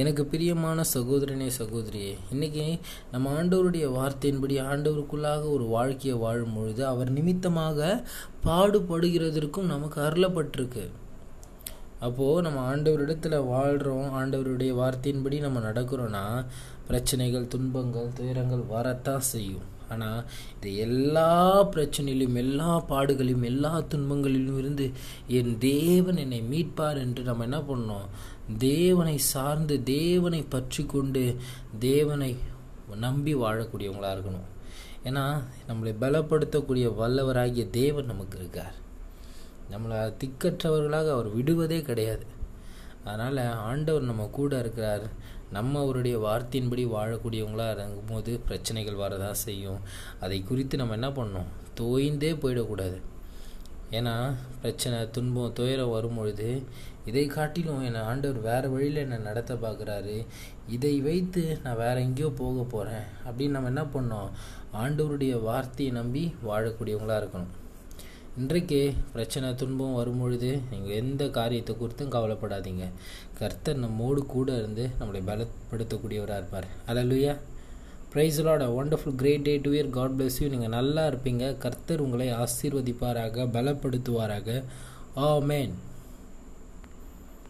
எனக்கு பிரியமான சகோதரனே சகோதரியே இன்னைக்கு நம்ம ஆண்டவருடைய வார்த்தையின்படி ஆண்டவருக்குள்ளாக ஒரு வாழ்க்கையை வாழும் பொழுது அவர் நிமித்தமாக பாடுபடுகிறதற்கும் நமக்கு அருளப்பட்டிருக்கு. அப்போது நம்ம ஆண்டவரிடத்தில் வாழ்கிறோம் ஆண்டவருடைய வார்த்தையின்படி நம்ம நடக்கிறோன்னா பிரச்சனைகள் துன்பங்கள் துயரங்கள் வரத்தான் செய்யும். ஆனால் இந்த எல்லா பிரச்சனையிலும் எல்லா பாடுகளையும் எல்லா துன்பங்களிலும் இருந்து என் தேவன் என்னை மீட்பார் என்று நம்ம என்ன பண்ணோம் தேவனை சார்ந்து தேவனை பற்றி கொண்டு தேவனை நம்பி வாழக்கூடியவங்களாக இருக்கணும். ஏன்னா நம்மளை பலப்படுத்தக்கூடிய வல்லவராகிய தேவன் நமக்கு இருக்கார். நம்மளை திக்கற்றவர்களாக அவர் விடுவதே கிடையாது. அதனால் ஆண்டவர் நம்ம கூட இருக்கிறார். நம்ம அவருடைய வார்த்தையின்படி வாழக்கூடியவங்களாக இருக்கும்போது பிரச்சனைகள் வரதான் செய்யும். அதை குறித்து நம்ம என்ன பண்ணோம் தோய்ந்தே போயிடக்கூடாது. ஏன்னா பிரச்சனை துன்பம் துயரம் வரும்பொழுது இதை காட்டிலும் என்னை ஆண்டவர் வேறு வழியில் என்னை நடத்த பார்க்குறாரு. இதை வைத்து நான் வேறு எங்கேயோ போக போகிறேன் அப்படின்னு நம்ம என்ன பண்ணோம் ஆண்டவருடைய வார்த்தையை நம்பி வாழக்கூடியவங்களாக இருக்கணும். இன்றைக்கு பிரச்சனை துன்பம் வரும்பொழுது நீங்கள் எந்த காரியத்தை குறித்தும் கவலைப்படாதீங்க. கர்த்தர் நம்மோடு கூட இருந்து நம்மளை பலப்படுத்தக்கூடியவராக இருப்பார். Hallelujah praise lord a wonderful great day to year God bless you நீங்கள் நல்லா இருப்பீங்க. கர்த்தர் உங்களை ஆசீர்வதிப்பாராக பலப்படுத்துவாராக. ஆ மேன்